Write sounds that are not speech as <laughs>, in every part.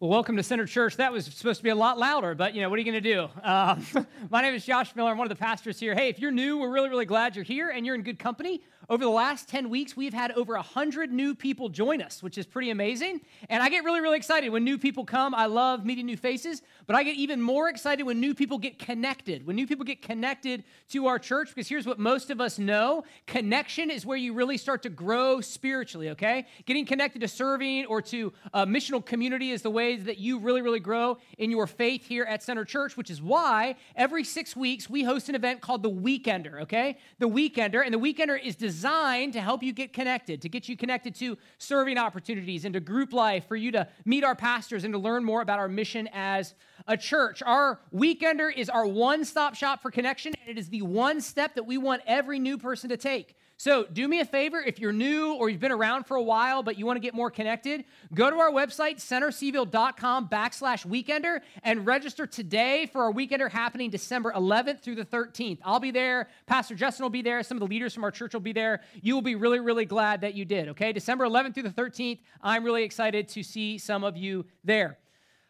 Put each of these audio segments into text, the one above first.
Well, welcome to Center Church. That was supposed to be a lot louder, but you know, what are you going to do? Um, <laughs> my name is Josh Miller. I'm one of the pastors here. Hey, if you're new, we're really, really glad you're here and you're in good company. Over the last 10 weeks, we've had over 100 new people join us, which is pretty amazing. And I get really, really excited when new people come. I love meeting new faces, but I get even more excited when new people get connected. When new people get connected to our church, because here's what most of us know connection is where you really start to grow spiritually, okay? Getting connected to serving or to a missional community is the way that you really, really grow in your faith here at Center Church, which is why every six weeks we host an event called the Weekender, okay? The Weekender. And the Weekender is designed designed to help you get connected, to get you connected to serving opportunities and to group life, for you to meet our pastors and to learn more about our mission as a church. Our weekender is our one stop shop for connection, and it is the one step that we want every new person to take. So, do me a favor if you're new or you've been around for a while but you want to get more connected, go to our website, centerseaville.com backslash weekender, and register today for our weekender happening December 11th through the 13th. I'll be there. Pastor Justin will be there. Some of the leaders from our church will be there. You will be really, really glad that you did, okay? December 11th through the 13th. I'm really excited to see some of you there.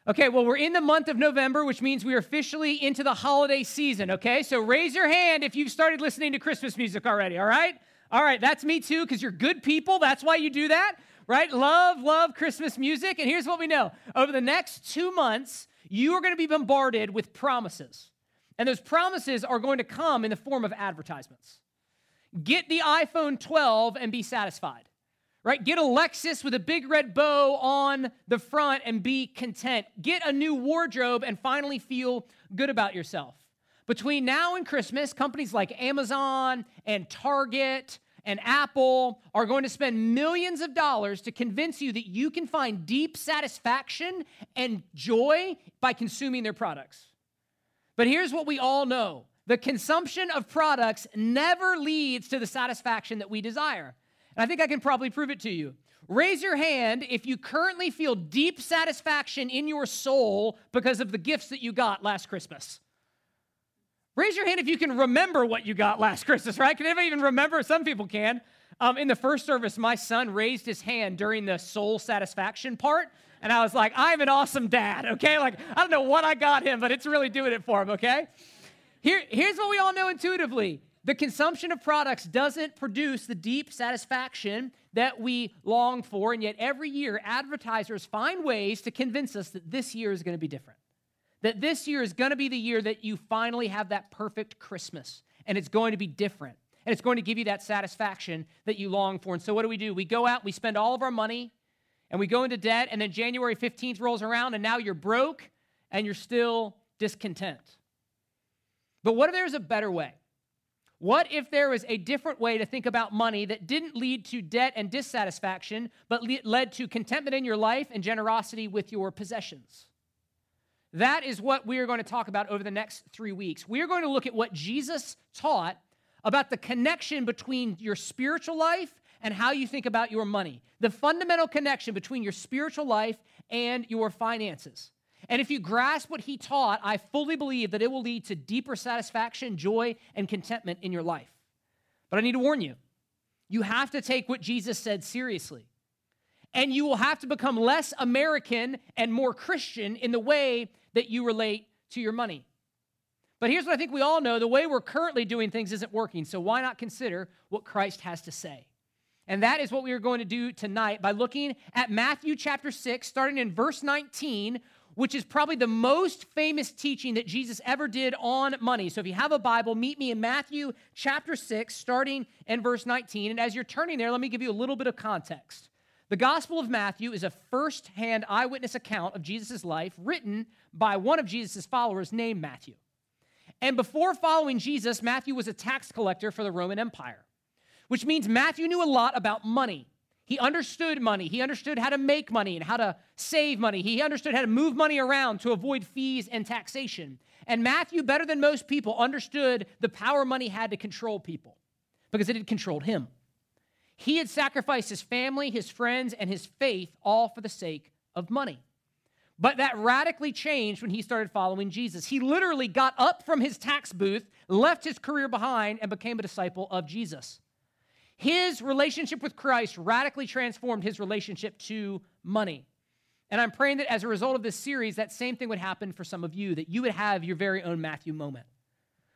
Okay, well, we're in the month of November, which means we are officially into the holiday season, okay? So raise your hand if you've started listening to Christmas music already, all right? All right, that's me too, because you're good people. That's why you do that, right? Love, love Christmas music. And here's what we know over the next two months, you are going to be bombarded with promises. And those promises are going to come in the form of advertisements. Get the iPhone 12 and be satisfied, right? Get a Lexus with a big red bow on the front and be content. Get a new wardrobe and finally feel good about yourself. Between now and Christmas, companies like Amazon and Target and Apple are going to spend millions of dollars to convince you that you can find deep satisfaction and joy by consuming their products. But here's what we all know the consumption of products never leads to the satisfaction that we desire. And I think I can probably prove it to you. Raise your hand if you currently feel deep satisfaction in your soul because of the gifts that you got last Christmas. Raise your hand if you can remember what you got last <laughs> Christmas, right? Can anybody even remember? Some people can. Um, in the first service, my son raised his hand during the soul satisfaction part. And I was like, I'm an awesome dad, <laughs> okay? Like, I don't know what I got him, but it's really doing it for him, okay? Here, here's what we all know intuitively the consumption of products doesn't produce the deep satisfaction that we long for. And yet, every year, advertisers find ways to convince us that this year is going to be different that this year is going to be the year that you finally have that perfect Christmas, and it's going to be different. And it's going to give you that satisfaction that you long for. And so, what do we do? We go out, we spend all of our money, and we go into debt, and then January 15th rolls around, and now you're broke and you're still discontent. But what if there's a better way? What if there was a different way to think about money that didn't lead to debt and dissatisfaction, but led to contentment in your life and generosity with your possessions? That is what we are going to talk about over the next three weeks. We are going to look at what Jesus taught about the connection between your spiritual life and how you think about your money, the fundamental connection between your spiritual life and your finances. And if you grasp what he taught, I fully believe that it will lead to deeper satisfaction, joy, and contentment in your life. But I need to warn you you have to take what Jesus said seriously and you will have to become less American and more Christian in the way that you relate to your money. But here's what I think we all know the way we're currently doing things isn't working, so why not consider what Christ has to say? And that is what we are going to do tonight by looking at Matthew chapter 6, starting in verse 19, which is probably the most famous teaching that Jesus ever did on money. So if you have a Bible, meet me in Matthew chapter 6, starting in verse 19. And as you're turning there, let me give you a little bit of context. The Gospel of Matthew is a first hand eyewitness account of Jesus' life written by one of Jesus' followers named Matthew. And before following Jesus, Matthew was a tax collector for the Roman Empire, which means Matthew knew a lot about money. He understood money. He understood how to make money and how to save money. He understood how to move money around to avoid fees and taxation. And Matthew, better than most people, understood the power money had to control people because it had controlled him. He had sacrificed his family, his friends, and his faith all for the sake of money. But that radically changed when he started following Jesus. He literally got up from his tax booth, left his career behind, and became a disciple of Jesus. His relationship with Christ radically transformed his relationship to money. And I'm praying that as a result of this series, that same thing would happen for some of you, that you would have your very own Matthew moment.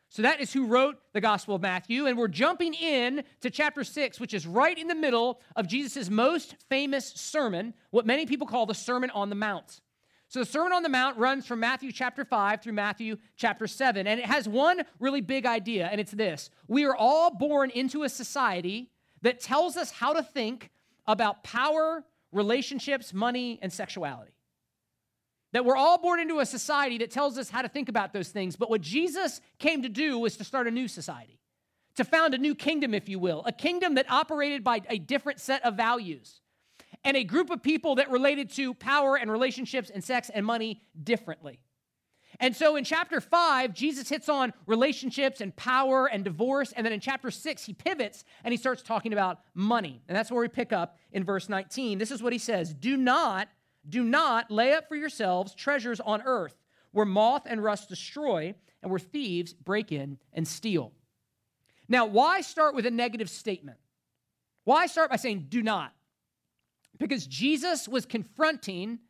So that is who wrote the Gospel of Matthew. And we're jumping in to chapter six, which is right in the middle of Jesus' most famous sermon, what many people call the Sermon on the Mount. So the Sermon on the Mount runs from Matthew chapter 5 through Matthew chapter 7. And it has one really big idea, and it's this We are all born into a society that tells us how to think about power, relationships, money, and sexuality. That we're all born into a society that tells us how to think about those things. But what Jesus came to do was to start a new society, to found a new kingdom, if you will, a kingdom that operated by a different set of values and a group of people that related to power and relationships and sex and money differently. And so in chapter five, Jesus hits on relationships and power and divorce. And then in chapter six, he pivots and he starts talking about money. And that's where we pick up in verse 19. This is what he says Do not do not lay up for yourselves treasures on earth where moth and rust destroy and where thieves break in and steal. Now, why start with a negative statement? Why start by saying do not? Because Jesus was confronting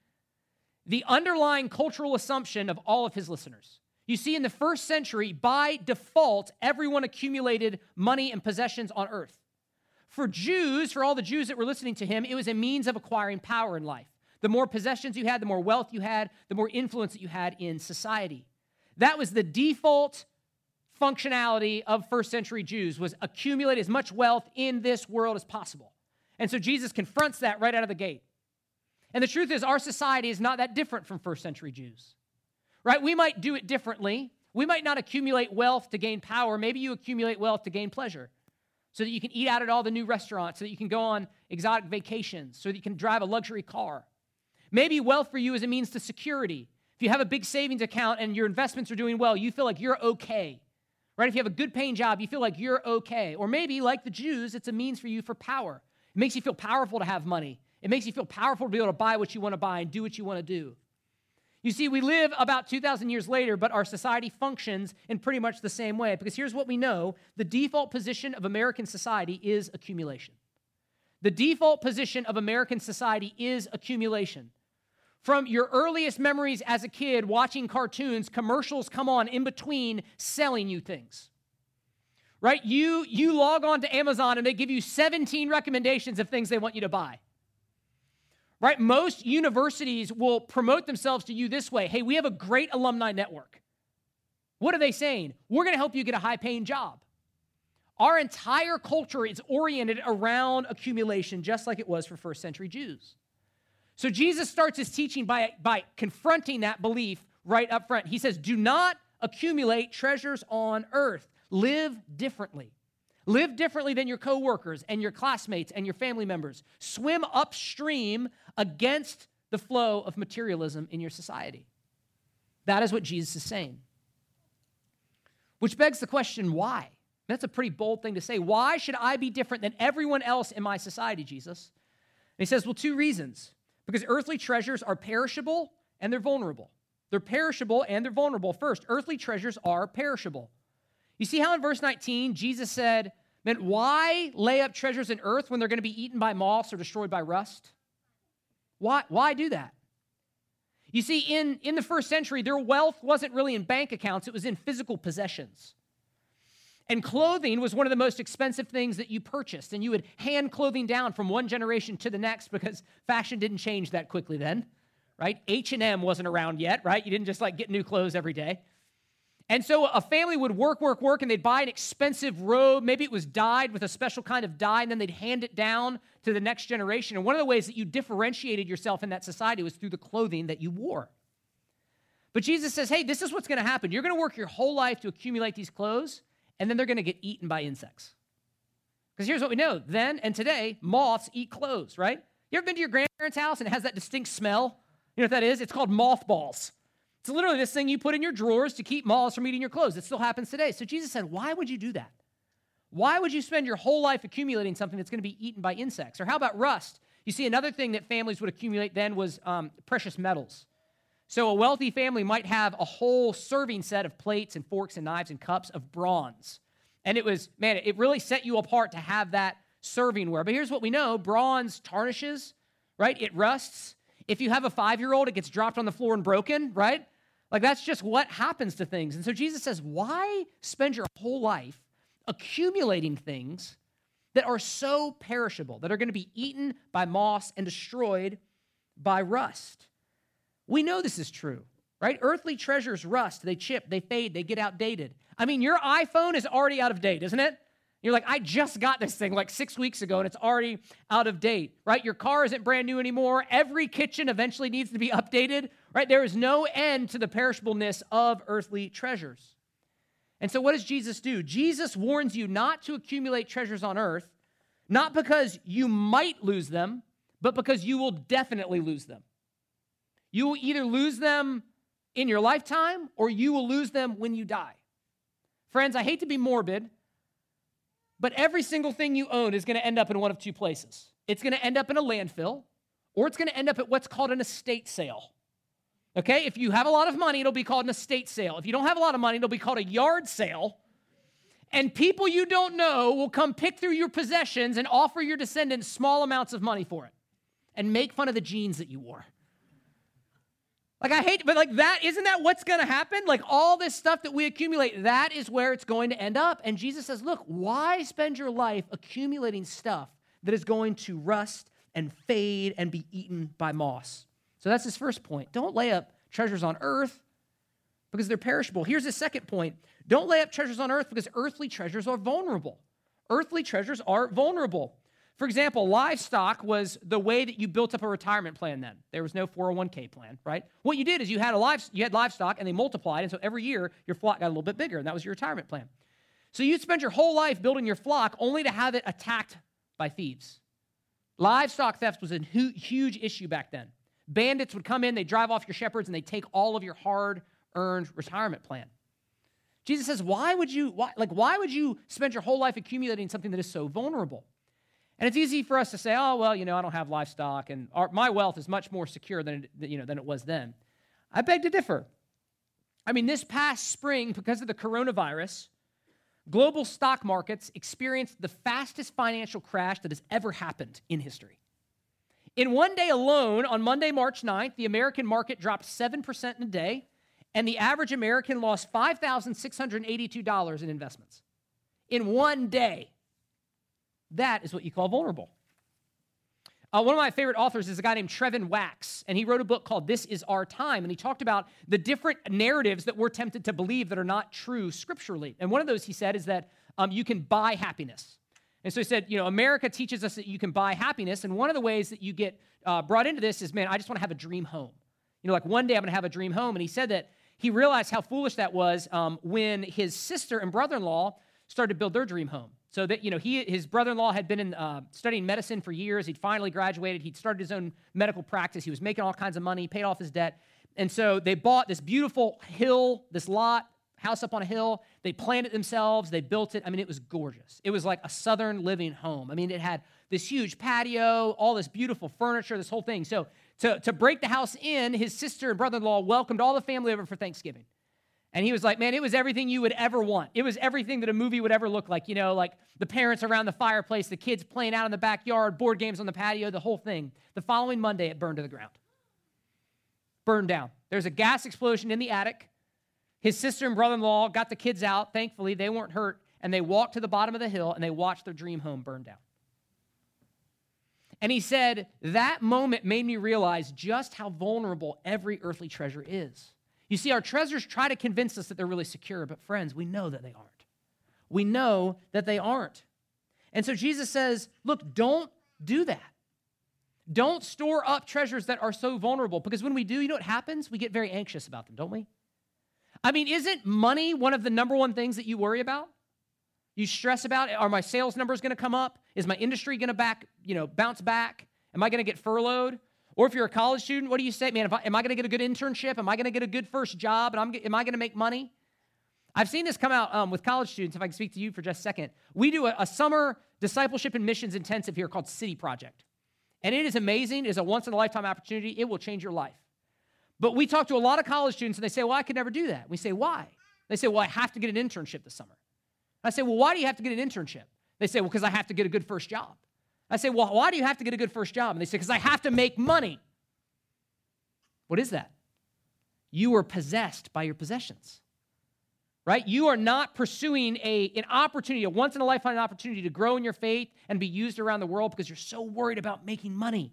the underlying cultural assumption of all of his listeners. You see, in the first century, by default, everyone accumulated money and possessions on earth. For Jews, for all the Jews that were listening to him, it was a means of acquiring power in life. The more possessions you had, the more wealth you had, the more influence that you had in society. That was the default functionality of first century Jews was accumulate as much wealth in this world as possible. And so Jesus confronts that right out of the gate. And the truth is our society is not that different from first century Jews. Right? We might do it differently. We might not accumulate wealth to gain power. Maybe you accumulate wealth to gain pleasure so that you can eat out at all the new restaurants, so that you can go on exotic vacations, so that you can drive a luxury car. Maybe wealth for you is a means to security. If you have a big savings account and your investments are doing well, you feel like you're okay. Right? If you have a good paying job, you feel like you're okay. Or maybe, like the Jews, it's a means for you for power. It makes you feel powerful to have money. It makes you feel powerful to be able to buy what you want to buy and do what you want to do. You see, we live about 2,000 years later, but our society functions in pretty much the same way. Because here's what we know the default position of American society is accumulation. The default position of American society is accumulation. From your earliest memories as a kid watching cartoons, commercials come on in between selling you things. Right? You you log on to Amazon and they give you 17 recommendations of things they want you to buy. Right? Most universities will promote themselves to you this way. Hey, we have a great alumni network. What are they saying? We're going to help you get a high-paying job. Our entire culture is oriented around accumulation just like it was for first century Jews. So Jesus starts his teaching by, by confronting that belief right up front. He says, Do not accumulate treasures on earth. Live differently. Live differently than your coworkers and your classmates and your family members. Swim upstream against the flow of materialism in your society. That is what Jesus is saying. Which begs the question why? That's a pretty bold thing to say. Why should I be different than everyone else in my society, Jesus? And he says, well, two reasons. Because earthly treasures are perishable and they're vulnerable. They're perishable and they're vulnerable. First, earthly treasures are perishable. You see how in verse 19, Jesus said, Man, why lay up treasures in earth when they're going to be eaten by moths or destroyed by rust? Why, why do that? You see, in, in the first century, their wealth wasn't really in bank accounts, it was in physical possessions. And clothing was one of the most expensive things that you purchased. And you would hand clothing down from one generation to the next because fashion didn't change that quickly then, right? H&M wasn't around yet, right? You didn't just like get new clothes every day. And so a family would work, work, work, and they'd buy an expensive robe. Maybe it was dyed with a special kind of dye, and then they'd hand it down to the next generation. And one of the ways that you differentiated yourself in that society was through the clothing that you wore. But Jesus says, hey, this is what's going to happen. You're going to work your whole life to accumulate these clothes, and then they're going to get eaten by insects. Because here's what we know then and today moths eat clothes, right? You ever been to your grandparents' house and it has that distinct smell? You know what that is? It's called mothballs. It's literally this thing you put in your drawers to keep moths from eating your clothes. It still happens today. So Jesus said, Why would you do that? Why would you spend your whole life accumulating something that's going to be eaten by insects? Or how about rust? You see, another thing that families would accumulate then was um, precious metals. So a wealthy family might have a whole serving set of plates and forks and knives and cups of bronze. And it was, man, it really set you apart to have that serving ware. But here's what we know bronze tarnishes, right? It rusts. If you have a five year old, it gets dropped on the floor and broken, right? Like that's just what happens to things. And so Jesus says, why spend your whole life accumulating things that are so perishable, that are going to be eaten by moss and destroyed by rust? We know this is true, right? Earthly treasures rust, they chip, they fade, they get outdated. I mean, your iPhone is already out of date, isn't it? You're like, I just got this thing like six weeks ago and it's already out of date, right? Your car isn't brand new anymore. Every kitchen eventually needs to be <laughs> updated, right? There is no end to the perishableness of earthly treasures. And so, what does Jesus do? Jesus warns you not to accumulate treasures on earth, not because you might lose them, but because you will definitely lose them. You will either lose them in your lifetime or you will lose them when you die. Friends, I hate to be morbid, but every single thing you own is going to end up in one of two places. It's going to end up in a landfill, or it's going to end up at what's called an estate sale. Okay, if you have a lot of money, it'll be called an estate sale. If you don't have a lot of money, it'll be called a yard sale. And people you don't know will come pick through your possessions and offer your descendants small amounts of money for it and make fun of the jeans that you wore. Like I hate, but like that, isn't that what's going to happen? Like all this stuff that we accumulate, that is where it's going to end up. And Jesus says, look, why spend your life accumulating stuff that is going to rust and fade and be eaten by moss? So that's his first point. Don't lay up treasures on earth because they're perishable. Here's his second point. Don't lay up treasures on earth because earthly treasures are vulnerable. Earthly treasures are vulnerable. For example, livestock was the way that you built up a retirement plan then. There was no 401k plan, right? What you did is you had a live, you had livestock and they multiplied, and so every year your flock got a little bit bigger, and that was your retirement plan. So you'd spend your whole life building your flock only to have it attacked by thieves. Livestock theft was a huge issue back then. Bandits would come in, they drive off your shepherds, and they take all of your hard-earned retirement plan. Jesus says, why would you, why, like, why would you spend your whole life accumulating something that is so vulnerable? And it's easy for us to say, oh, well, you know, I don't have livestock and our, my wealth is much more secure than it, you know, than it was then. I beg to differ. I mean, this past spring, because of the coronavirus, global stock markets experienced the fastest financial crash that has ever happened in history. In one day alone, on Monday, March 9th, the American market dropped 7% in a day, and the average American lost $5,682 in investments. In one day. That is what you call vulnerable. Uh, one of my favorite authors is a guy named Trevin Wax, and he wrote a book called This Is Our Time, and he talked about the different narratives that we're tempted to believe that are not true scripturally. And one of those, he said, is that um, you can buy happiness. And so he said, you know, America teaches us that you can buy happiness, and one of the ways that you get uh, brought into this is, man, I just want to have a dream home. You know, like one day I'm going to have a dream home. And he said that he realized how foolish that was um, when his sister and brother in law started to build their dream home. So that, you know, he, his brother-in-law had been in, uh, studying medicine for years. He'd finally graduated. He'd started his own medical practice. He was making all kinds of money, paid off his debt. And so they bought this beautiful hill, this lot, house up on a hill. They planned it themselves. They built it. I mean, it was gorgeous. It was like a southern living home. I mean, it had this huge patio, all this beautiful furniture, this whole thing. So to, to break the house in, his sister and brother-in-law welcomed all the family over for Thanksgiving. And he was like, man, it was everything you would ever want. It was everything that a movie would ever look like. You know, like the parents around the fireplace, the kids playing out in the backyard, board games on the patio, the whole thing. The following Monday, it burned to the ground. Burned down. There's a gas explosion in the attic. His sister and brother in law got the kids out. Thankfully, they weren't hurt. And they walked to the bottom of the hill and they watched their dream home burn down. And he said, That moment made me realize just how vulnerable every earthly treasure is. You see, our treasures try to convince us that they're really secure, but friends, we know that they aren't. We know that they aren't. And so Jesus says, look, don't do that. Don't store up treasures that are so vulnerable because when we do, you know what happens? We get very anxious about them, don't we? I mean, isn't money one of the number one things that you worry about? You stress about are my sales numbers going to come up? Is my industry going to back, you know, bounce back? Am I going to get furloughed? Or if you're a college student, what do you say? Man, I, am I going to get a good internship? Am I going to get a good first job? And I'm, am I going to make money? I've seen this come out um, with college students, if I can speak to you for just a second. We do a, a summer discipleship and missions intensive here called City Project. And it is amazing. It is a once in a lifetime opportunity. It will change your life. But we talk to a lot of college students and they say, Well, I could never do that. We say, Why? They say, Well, I have to get an internship this summer. I say, Well, why do you have to get an internship? They say, Well, because I have to get a good first job. I say, Well, why do you have to get a good first job? And they say, Because I have to make money. What is that? You are possessed by your possessions. Right? You are not pursuing a, an opportunity, a once in a lifetime opportunity to grow in your faith and be used around the world because you're so worried about making money.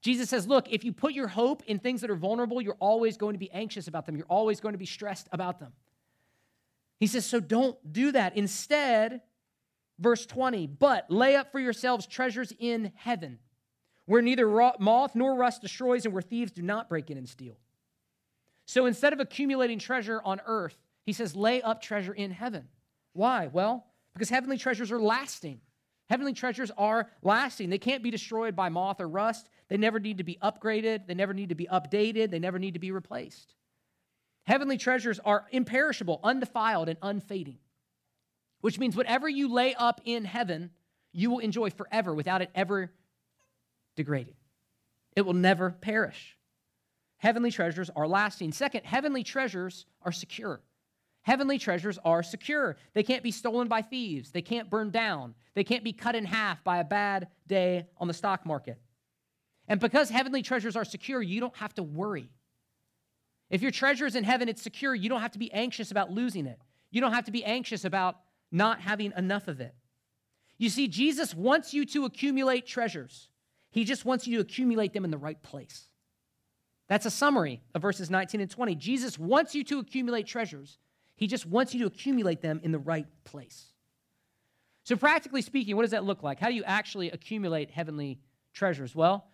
Jesus says, Look, if you put your hope in things that are vulnerable, you're always going to be anxious about them. You're always going to be stressed about them. He says, So don't do that. Instead, verse 20, but lay up for yourselves treasures in heaven, where neither moth nor rust destroys and where thieves do not break in and steal. So instead of accumulating treasure on earth, he says, lay up treasure in heaven. Why? Well, because heavenly treasures are lasting. Heavenly treasures are lasting. They can't be destroyed by moth or rust. They never need to be upgraded. They never need to be updated. They never need to be replaced. Heavenly treasures are imperishable, undefiled, and unfading, which means whatever you lay up in heaven, you will enjoy forever without it ever degrading. It will never perish. Heavenly treasures are lasting. Second, heavenly treasures are secure. Heavenly treasures are secure. They can't be stolen by thieves. They can't burn down. They can't be cut in half by a bad day on the stock market. And because heavenly treasures are secure, you don't have to worry. If your treasure is in heaven, it's secure. You don't have to be anxious about losing it. You don't have to be anxious about not having enough of it. You see, Jesus wants you to accumulate treasures, He just wants you to accumulate them in the right place. That's a summary of verses 19 and 20. Jesus wants you to accumulate treasures, He just wants you to accumulate them in the right place. So, practically speaking, what does that look like? How do you actually accumulate heavenly treasures? Well,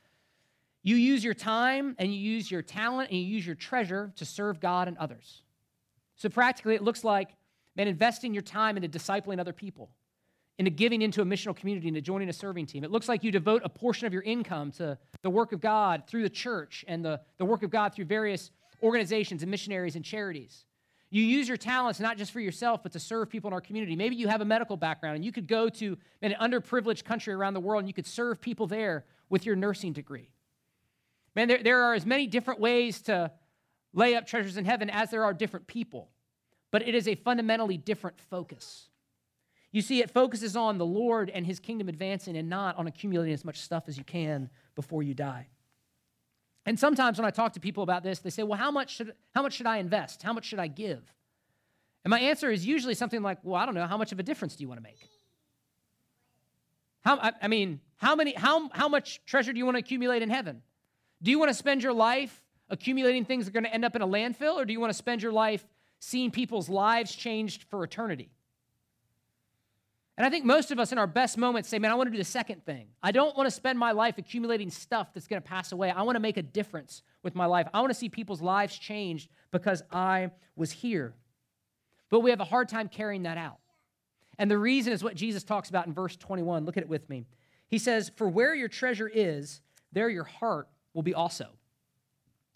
you use your time and you use your talent and you use your treasure to serve God and others. So, practically, it looks like, man, investing your time into discipling other people, into giving into a missional community, into joining a serving team. It looks like you devote a portion of your income to the work of God through the church and the, the work of God through various organizations and missionaries and charities. You use your talents not just for yourself, but to serve people in our community. Maybe you have a medical background and you could go to an underprivileged country around the world and you could serve people there with your nursing degree. Man, there, there are as many different ways to lay up treasures in heaven as there are different people, but it is a fundamentally different focus. You see, it focuses on the Lord and his kingdom advancing and not on accumulating as much stuff as you can before you die. And sometimes when I talk to people about this, they say, well, how much should, how much should I invest? How much should I give? And my answer is usually something like, well, I don't know, how much of a difference do you want to make? How, I, I mean, how, many, how, how much treasure do you want to accumulate in heaven? Do you want to spend your life accumulating things that are going to end up in a landfill, or do you want to spend your life seeing people's lives changed for eternity? And I think most of us in our best moments say, man, I want to do the second thing. I don't want to spend my life accumulating stuff that's going to pass away. I want to make a difference with my life. I want to see people's lives changed because I was here. But we have a hard time carrying that out. And the reason is what Jesus talks about in verse 21. Look at it with me. He says, For where your treasure is, there your heart will be also.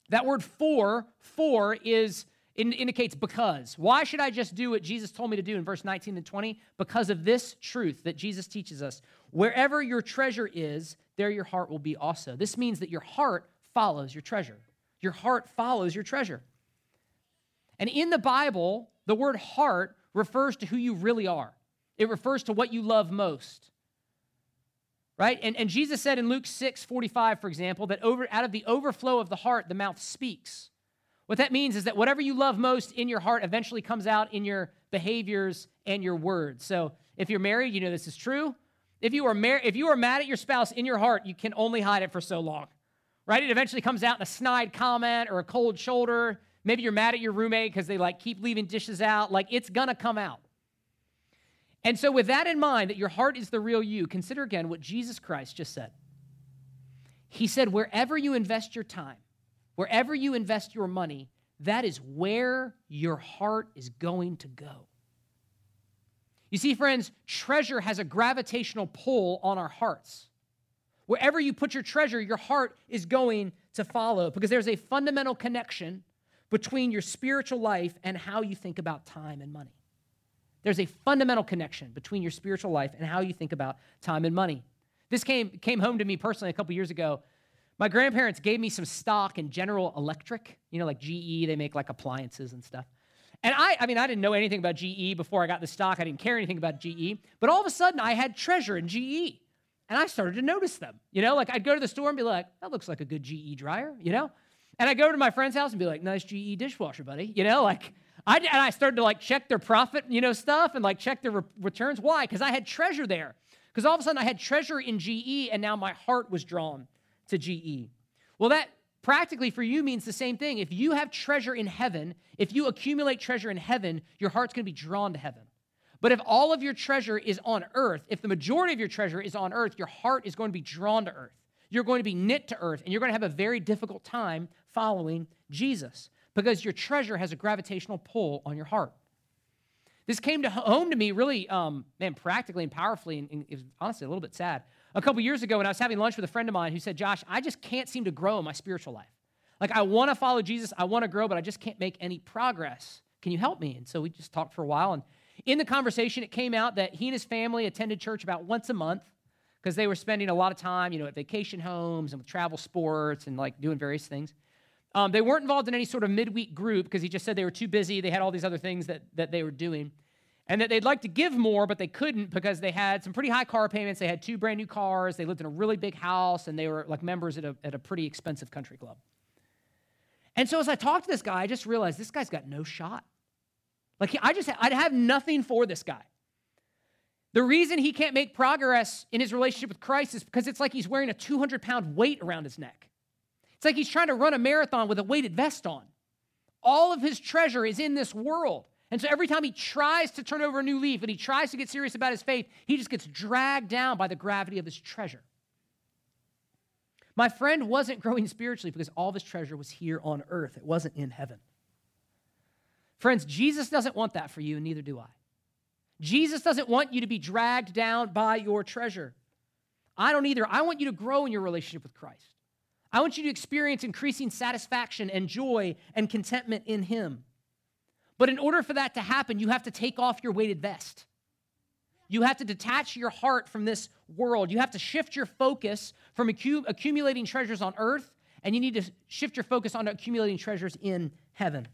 That word for, for is indicates because. Why should I just do what Jesus told me to do in verse 19 and 20? Because of this truth that Jesus teaches us. Wherever your treasure is, there your heart will be also. This means that your heart follows your treasure. Your heart follows your treasure. And in the Bible, the word heart refers to who you really are, it refers to what you love most. Right? And, and Jesus said in Luke 6 45, for example, that over, out of the overflow of the heart, the mouth speaks. What that means is that whatever you love most in your heart eventually comes out in your behaviors and your words. So if you're married, you know this is true. If you are mar- if you are mad at your spouse in your heart, you can only hide it for so long. Right? It eventually comes out in a snide comment or a cold shoulder. Maybe you're mad at your roommate because they like keep leaving dishes out. Like it's gonna come out. And so, with that in mind, that your heart is the real you, consider again what Jesus Christ just said. He said, wherever you invest your time, Wherever you invest your money, that is where your heart is going to go. You see, friends, treasure has a gravitational pull on our hearts. Wherever you put your treasure, your heart is going to follow because there's a fundamental connection between your spiritual life and how you think about time and money. There's a fundamental connection between your spiritual life and how you think about time and money. This came, came home to me personally a couple years ago my grandparents gave me some stock in General Electric, you know, like GE, they make like appliances and stuff. And I, I mean, I didn't know anything about GE before I got the stock. I didn't care anything about GE. But all of a sudden, I had treasure in GE. And I started to notice them. You know, like I'd go to the store and be like, that looks like a good GE dryer, you know? And I go to my friend's house and be like, nice GE dishwasher, buddy. You know, like, I, and I started to like check their profit, you know, stuff and like check their re- returns. Why? Because I had treasure there. Because all of a sudden I had treasure in GE and now my heart was drawn to GE. Well, that practically for you means the same thing. If you have treasure in heaven, if you accumulate treasure in heaven, your heart's going to be drawn to heaven. But if all of your treasure is on earth, if the majority of your treasure is on earth, your heart is going to be drawn to earth. You're going to be knit to earth, and you're going to have a very difficult time following Jesus because your treasure has a gravitational pull on your heart. This came to home to me really, um, man, practically and powerfully, and, and it was honestly a little bit sad. A couple years ago, when I was having lunch with a friend of mine who said, Josh, I just can't seem to grow in my spiritual life. Like, I want to follow Jesus, I want to grow, but I just can't make any progress. Can you help me? And so we just talked for a while. And in the conversation, it came out that he and his family attended church about once a month because they were spending a lot of time, you know, at vacation homes and with travel sports and like doing various things. Um, they weren't involved in any sort of midweek group because he just said they were too busy. They had all these other things that, that they were doing. And that they'd like to give more, but they couldn't because they had some pretty high car payments. They had two brand new cars. They lived in a really big house, and they were like members at a, at a pretty expensive country club. And so as I talked to this guy, I just realized this guy's got no shot. Like, I just, I'd have nothing for this guy. The reason he can't make progress in his relationship with Christ is because it's like he's wearing a 200 pound weight around his neck. It's like he's trying to run a marathon with a weighted vest on. All of his treasure is in this world. And so every time he tries to turn over a new leaf and he tries to get serious about his faith, he just gets dragged down by the gravity of his treasure. My friend wasn't growing spiritually because all of his treasure was here on earth, it wasn't in heaven. Friends, Jesus doesn't want that for you, and neither do I. Jesus doesn't want you to be dragged down by your treasure. I don't either. I want you to grow in your relationship with Christ. I want you to experience increasing satisfaction and joy and contentment in Him. But in order for that to happen, you have to take off your weighted vest. You have to detach your heart from this world. You have to shift your focus from accumulating treasures on earth, and you need to shift your focus on accumulating treasures in heaven.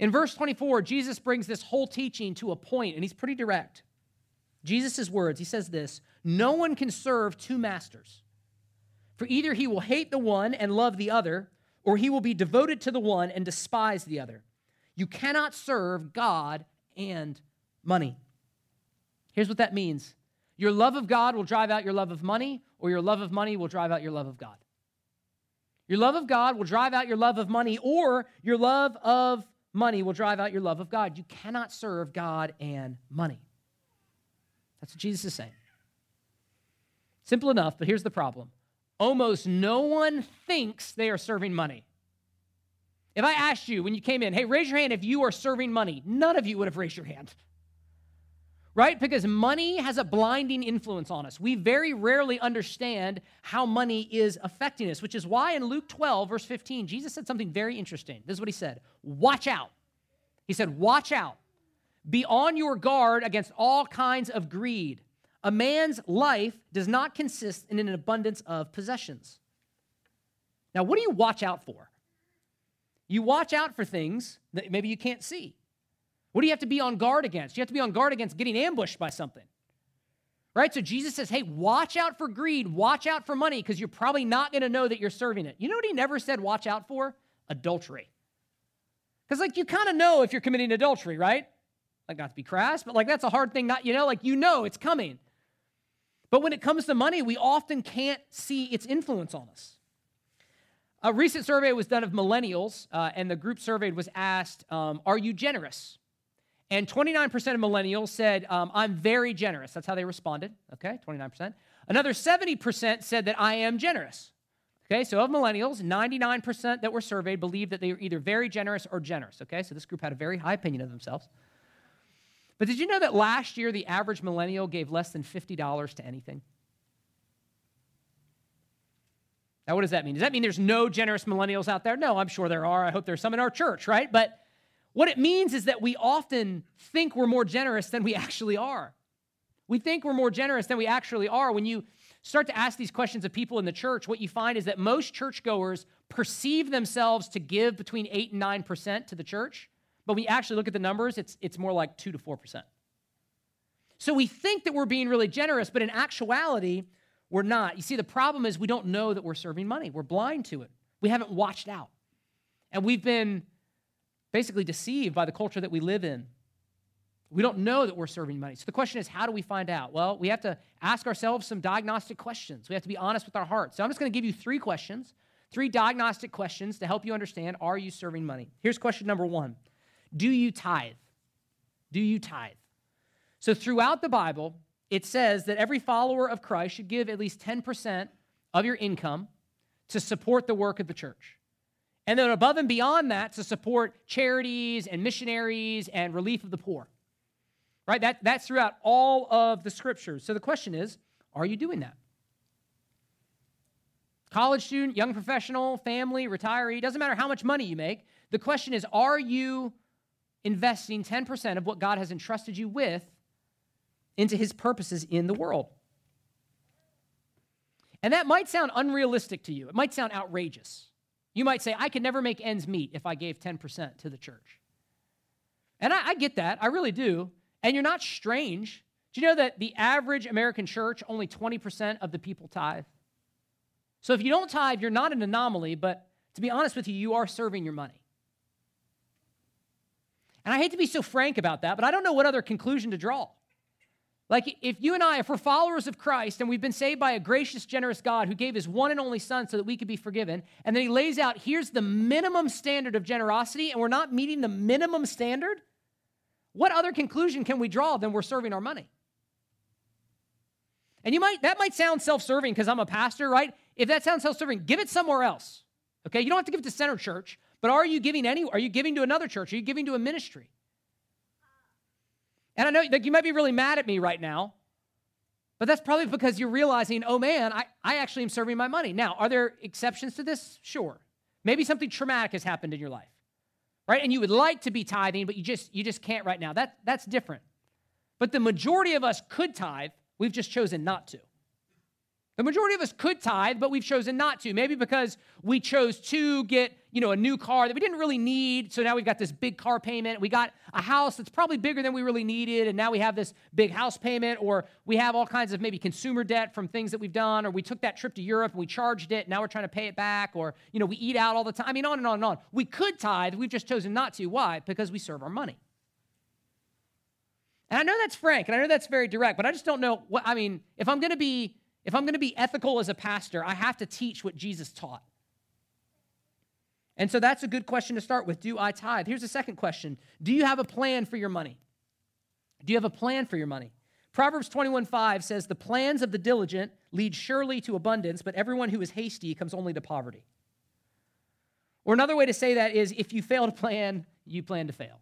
In verse 24, Jesus brings this whole teaching to a point, and he's pretty direct. Jesus' words, he says this No one can serve two masters. For either he will hate the one and love the other, or he will be devoted to the one and despise the other. You cannot serve God and money. Here's what that means your love of God will drive out your love of money, or your love of money will drive out your love of God. Your love of God will drive out your love of money, or your love of money will drive out your love of God. You cannot serve God and money. That's what Jesus is saying. Simple enough, but here's the problem almost no one thinks they are serving money. If I asked you when you came in, hey, raise your hand if you are serving money, none of you would have raised your hand. Right? Because money has a blinding influence on us. We very rarely understand how money is affecting us, which is why in Luke 12, verse 15, Jesus said something very interesting. This is what he said Watch out. He said, Watch out. Be on your guard against all kinds of greed a man's life does not consist in an abundance of possessions. Now, what do you watch out for? You watch out for things that maybe you can't see. What do you have to be on guard against? You have to be on guard against getting ambushed by something. Right? So Jesus says, hey, watch out for greed, watch out for money, because you're probably not going to know that you're serving it. You know what he never said watch out for? Adultery. Because, like, you kind of know if you're committing adultery, right? Like, not to be crass, but like, that's a hard thing, not, you know, like, you know it's coming. But when it comes to money, we often can't see its influence on us. A recent survey was done of millennials, uh, and the group surveyed was asked, um, Are you generous? And 29% of millennials said, um, I'm very generous. That's how they responded. Okay, 29%. Another 70% said that I am generous. Okay, so of millennials, 99% that were surveyed believed that they were either very generous or generous. Okay, so this group had a very high opinion of themselves. But did you know that last year the average millennial gave less than $50 to anything? Now, what does that mean? Does that mean there's no generous millennials out there? No, I'm sure there are. I hope there's some in our church, right? But what it means is that we often think we're more generous than we actually are. We think we're more generous than we actually are. When you start to ask these questions of people in the church, what you find is that most churchgoers perceive themselves to give between 8 and 9% to the church. But when you actually look at the numbers, it's, it's more like 2 to 4%. So we think that we're being really generous, but in actuality, we're not. You see, the problem is we don't know that we're serving money. We're blind to it. We haven't watched out. And we've been basically deceived by the culture that we live in. We don't know that we're serving money. So the question is, how do we find out? Well, we have to ask ourselves some diagnostic questions. We have to be honest with our hearts. So I'm just going to give you three questions, three diagnostic questions to help you understand are you serving money? Here's question number one Do you tithe? Do you tithe? So throughout the Bible, it says that every follower of Christ should give at least 10% of your income to support the work of the church. And then above and beyond that, to support charities and missionaries and relief of the poor. Right? That, that's throughout all of the scriptures. So the question is are you doing that? College student, young professional, family, retiree, doesn't matter how much money you make. The question is are you investing 10% of what God has entrusted you with into his purposes in the world? And that might sound unrealistic to you. It might sound outrageous. You might say, I could never make ends meet if I gave 10% to the church. And I, I, get that, I really do. And you're not strange. Do you know that the average American church, only 20% of the people tithe? So if you don't tithe, you're not an anomaly, but to be honest with you, you are serving your money. And I hate to be so frank about that, but I don't know what other conclusion to draw. Like, if you and I, if we're followers of Christ and we've been saved by a gracious, generous God who gave his one and only Son so that we could be forgiven, and then he lays out, here's the minimum standard of generosity, and we're not meeting the minimum standard, what other conclusion can we draw than we're serving our money? And you might, that might sound self serving because I'm a pastor, right? If that sounds self serving, give it somewhere else. Okay? You don't have to give it to Center Church, but are you giving any, are you giving to another church? Are you giving to a ministry? And I know like, you might be really mad at me right now, but that's probably because you're realizing, oh man, I, I actually am serving my money. Now, are there exceptions to this? Sure. Maybe something traumatic has happened in your life, right? And you would like to be tithing, but you just you just can't right now. That, that's different. But the majority of us could tithe, we've just chosen not to. The majority of us could tithe, but we've chosen not to. Maybe because we chose to get, you know, a new car that we didn't really need. So now we've got this big car payment. We got a house that's probably bigger than we really needed, and now we have this big house payment, or we have all kinds of maybe consumer debt from things that we've done, or we took that trip to Europe and we charged it, and now we're trying to pay it back, or you know, we eat out all the time. I mean, on and on and on. We could tithe, we've just chosen not to. Why? Because we serve our money. And I know that's frank, and I know that's very direct, but I just don't know what I mean, if I'm gonna be if I'm going to be ethical as a pastor, I have to teach what Jesus taught. And so that's a good question to start with. Do I tithe? Here's the second question Do you have a plan for your money? Do you have a plan for your money? Proverbs 21 5 says, The plans of the diligent lead surely to abundance, but everyone who is hasty comes only to poverty. Or another way to say that is, if you fail to plan, you plan to fail.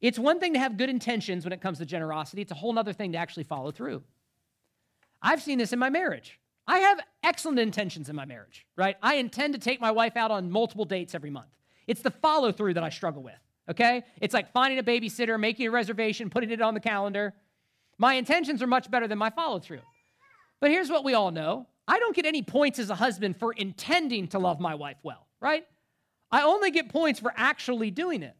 It's one thing to have good intentions when it comes to generosity, it's a whole other thing to actually follow through. I've seen this in my marriage. I have excellent intentions in my marriage, right? I intend to take my wife out on multiple dates every month. It's the follow through that I struggle with, okay? It's like finding a babysitter, making a reservation, putting it on the calendar. My intentions are much better than my follow through. But here's what we all know I don't get any points as a husband for intending to love my wife well, right? I only get points for actually doing it.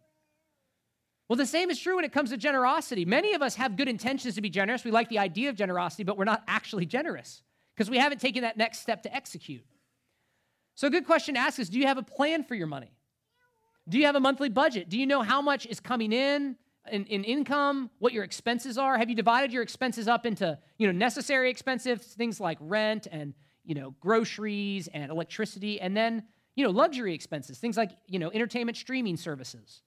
Well, the same is true when it comes to generosity. Many of us have good intentions to be generous. We like the idea of generosity, but we're not actually generous because we haven't taken that next step to execute. So, a good question to ask is Do you have a plan for your money? Do you have a monthly budget? Do you know how much is coming in, in in, income, what your expenses are? Have you divided your expenses up into you know, necessary expenses, things like rent and you know, groceries and electricity, and then you know, luxury expenses, things like you know, entertainment streaming services?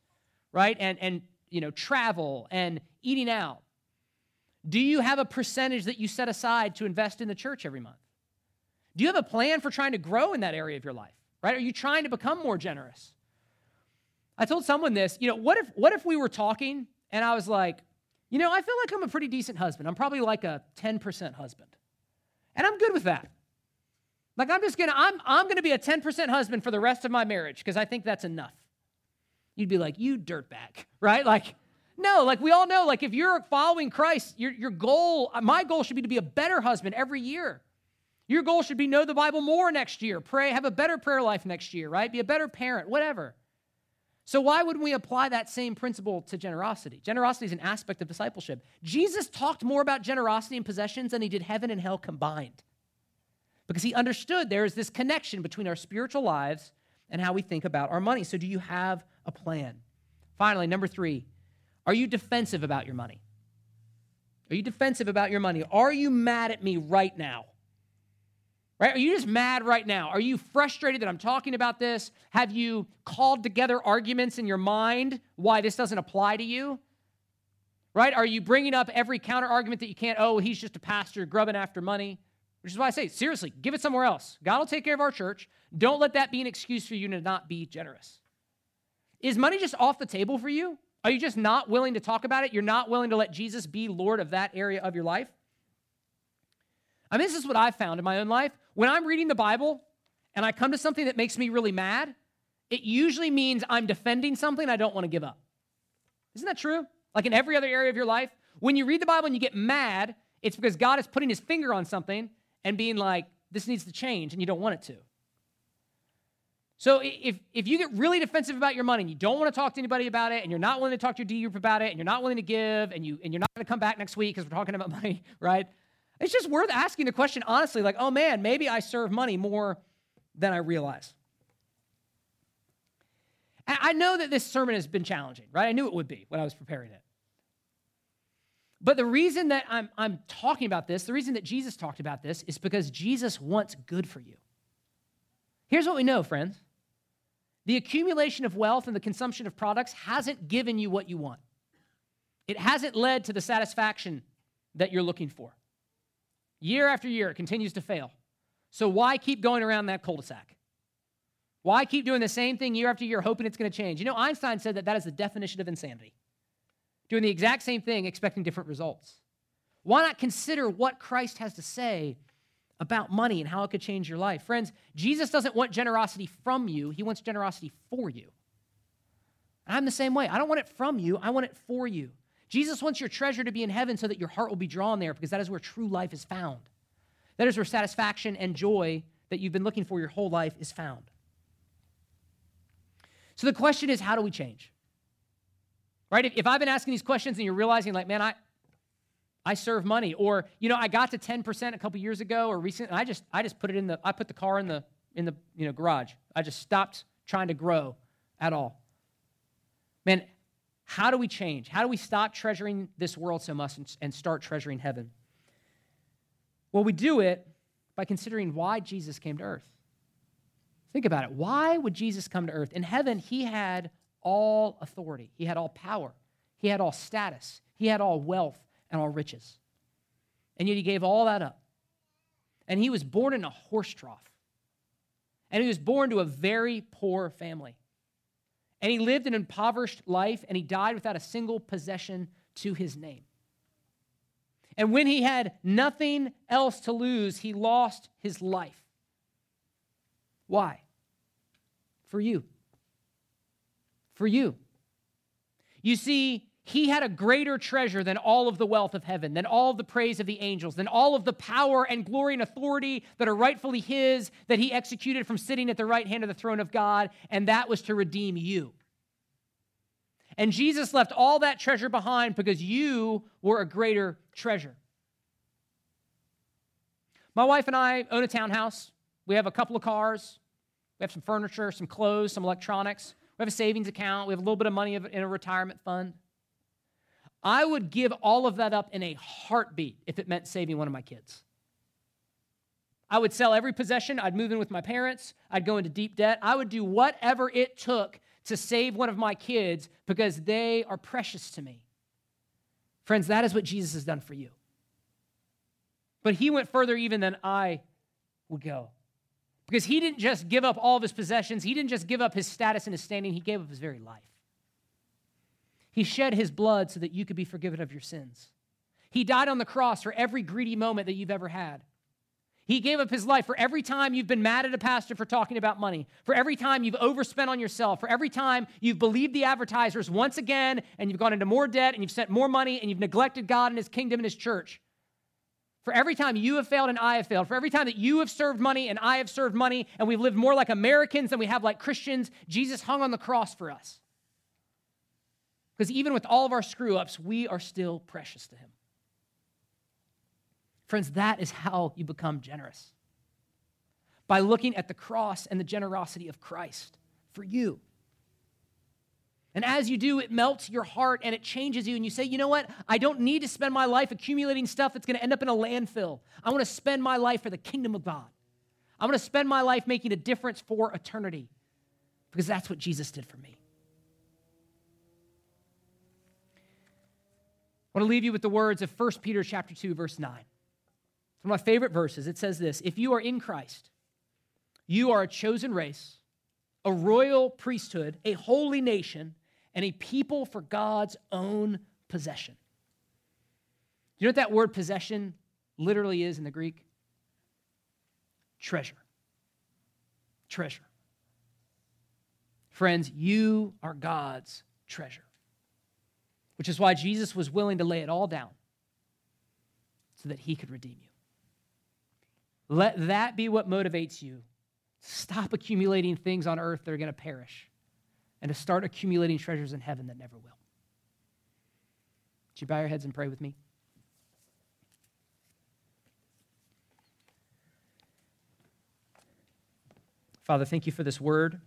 Right? And, and you know, travel and eating out? Do you have a percentage that you set aside to invest in the church every month? Do you have a plan for trying to grow in that area of your life? Right? Are you trying to become more generous? I told someone this, you know, what if what if we were talking and I was like, you know, I feel like I'm a pretty decent husband. I'm probably like a 10% husband. And I'm good with that. Like I'm just gonna, I'm I'm gonna be a 10% husband for the rest of my marriage because I think that's enough you'd be like, you dirtbag, <laughs> right? Like, no, like we all know, like if you're following Christ, your, your goal, my goal should be to be a better husband every year. Your goal should be know the Bible more next year, pray, have a better prayer life next year, right? Be a better parent, whatever. So why wouldn't we apply that same principle to generosity? Generosity is an aspect of discipleship. Jesus talked more about generosity and possessions than he did heaven and hell combined. because he understood there is this connection between our spiritual lives and how we think about our money. So, do you have a plan? Finally, number three, are you defensive about your money? Are you defensive about your money? Are you mad at me right now? Right? Are you just mad right now? Are you frustrated that I'm talking about this? Have you called together arguments in your mind why this doesn't apply to you? Right? Are you bringing up every counter argument that you can't? Oh, he's just a pastor grubbing after money. Which is why I say, seriously, give it somewhere else. God will take care of our church. Don't let that be an excuse for you to not be generous. Is money just off the table for you? Are you just not willing to talk about it? You're not willing to let Jesus be Lord of that area of your life? I mean, this is what I've found in my own life. When I'm reading the Bible and I come to something that makes me really mad, it usually means I'm defending something I don't want to give up. Isn't that true? Like in every other area of your life, when you read the Bible and you get mad, it's because God is putting his finger on something and being like, this needs to change, and you don't want it to. So if, if you get really defensive about your money and you don't want to talk to anybody about it and you're not willing to talk to your D group about it and you're not willing to give and, you, and you're not going to come back next week because we're talking about <laughs> money, right? It's just worth asking the question honestly like, oh man, maybe I serve money more than I realize. And I know that this sermon has been challenging, right? I knew it would be when I was preparing it. But the reason that I'm, I'm talking about this, the reason that Jesus talked about this, is because Jesus wants good for you. Here's what we know, friends the accumulation of wealth and the consumption of products hasn't given you what you want. It hasn't led to the satisfaction that you're looking for. Year after year, it continues to fail. So why keep going around that cul de sac? Why keep doing the same thing year after year, hoping it's going to change? You know, Einstein said that that is the definition of insanity. Doing the exact same thing, expecting different results. Why not consider what Christ has to say about money and how it could change your life. Friends, Jesus doesn't want generosity from you, He wants generosity for you. I'm the same way. I don't want it from you, I want it for you. Jesus wants your treasure to be in heaven so that your heart will be drawn there because that is where true life is found. That is where satisfaction and joy that you've been looking for your whole life is found. So the question is how do we change? Right? If, I've been asking these questions and you're realizing, like, man, I, I serve money. Or, you know, I got to 10% a couple years ago or recent, I just I just put it in the I put the car in the in the you know garage. I just stopped trying to grow at all. Man, how do we change? How do we stop treasuring this world so much and start treasuring heaven? Well, we do it by considering why Jesus came to earth. Think about it. Why would Jesus come to earth? In heaven, he had all authority, he had all power, he had all status, he had all wealth, and all riches. And yet he gave all that up. And he was born in a horse trough. And he was born to a very poor family. And he lived an impoverished life, and he died without a single possession to his name. And when he had nothing else to lose, he lost his life. Why? For you. For you. You see, he had a greater treasure than all of the wealth of heaven, than all of the praise of the angels, than all of the power and glory and authority that are rightfully his, that he executed from sitting at the right hand of the throne of God, and that was to redeem you. And Jesus left all that treasure behind because you were a greater treasure. My wife and I own a townhouse. We have a couple of cars. We have some furniture, some clothes, some electronics. We have a savings account. We have a little bit of money in a retirement fund. I would give all of that up in a heartbeat if it meant saving one of my kids. I would sell every possession. I'd move in with my parents. I'd go into deep debt. I would do whatever it took to save one of my kids because they are precious to me. Friends, that is what Jesus has done for you. But he went further even than I would go. Because he didn't just give up all of his possessions, he didn't just give up his status and his standing, he gave up his very life. He shed his blood so that you could be forgiven of your sins. He died on the cross for every greedy moment that you've ever had. He gave up his life for every time you've been mad at a pastor for talking about money, for every time you've overspent on yourself, for every time you've believed the advertisers once again and you've gone into more debt and you've spent more money and you've neglected God and his kingdom and his church. For every time you have failed and I have failed, for every time that you have served money and I have served money and we've lived more like Americans than we have like Christians, Jesus hung on the cross for us. Because even with all of our screw ups, we are still precious to Him. Friends, that is how you become generous. by looking at the cross and the generosity of Christ for you. And as you do, it melts your heart and it changes you. And you say, you know what? I don't need to spend my life accumulating stuff that's going to end up in a landfill. I want to spend my life for the kingdom of God. I want to spend my life making a difference for eternity because that's what Jesus did for me. I want to leave you with the words of 1 Peter chapter 2 verse 9. It's one of my favorite verses. It says this, if you are in Christ, you are a chosen race, a royal priesthood, a holy nation, and a people for God's own possession. You know what that word possession literally is in the Greek? Treasure. Treasure. Friends, you are God's treasure, which is why Jesus was willing to lay it all down so that he could redeem you. Let that be what motivates you. Stop accumulating things on earth that are going to perish and to start accumulating treasures in heaven that never will. Would you bow your heads and pray with me? Father, thank you for this word.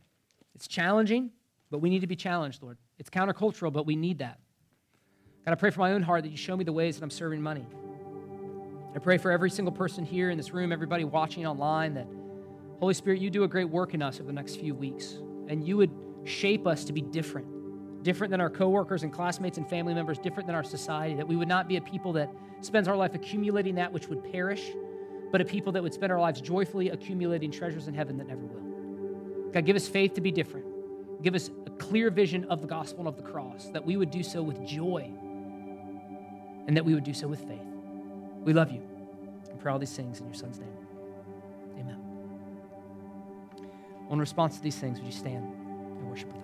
It's challenging, but we need to be challenged, Lord. It's countercultural, but we need that. God, I pray for my own heart that you show me the ways that I'm serving money. I pray for every single person here in this room, everybody watching online, that Holy Spirit, you do a great work in us over the next few weeks, and you would shape us to be different, different than our coworkers and classmates and family members, different than our society, that we would not be a people that spends our life accumulating that which would perish, but a people that would spend our lives joyfully accumulating treasures in heaven that never will. God, give us faith to be different. Give us a clear vision of the gospel and of the cross, that we would do so with joy and that we would do so with faith. We love you and pray all these things in your son's name. Amen. In response to these things, would you stand? And worship with us.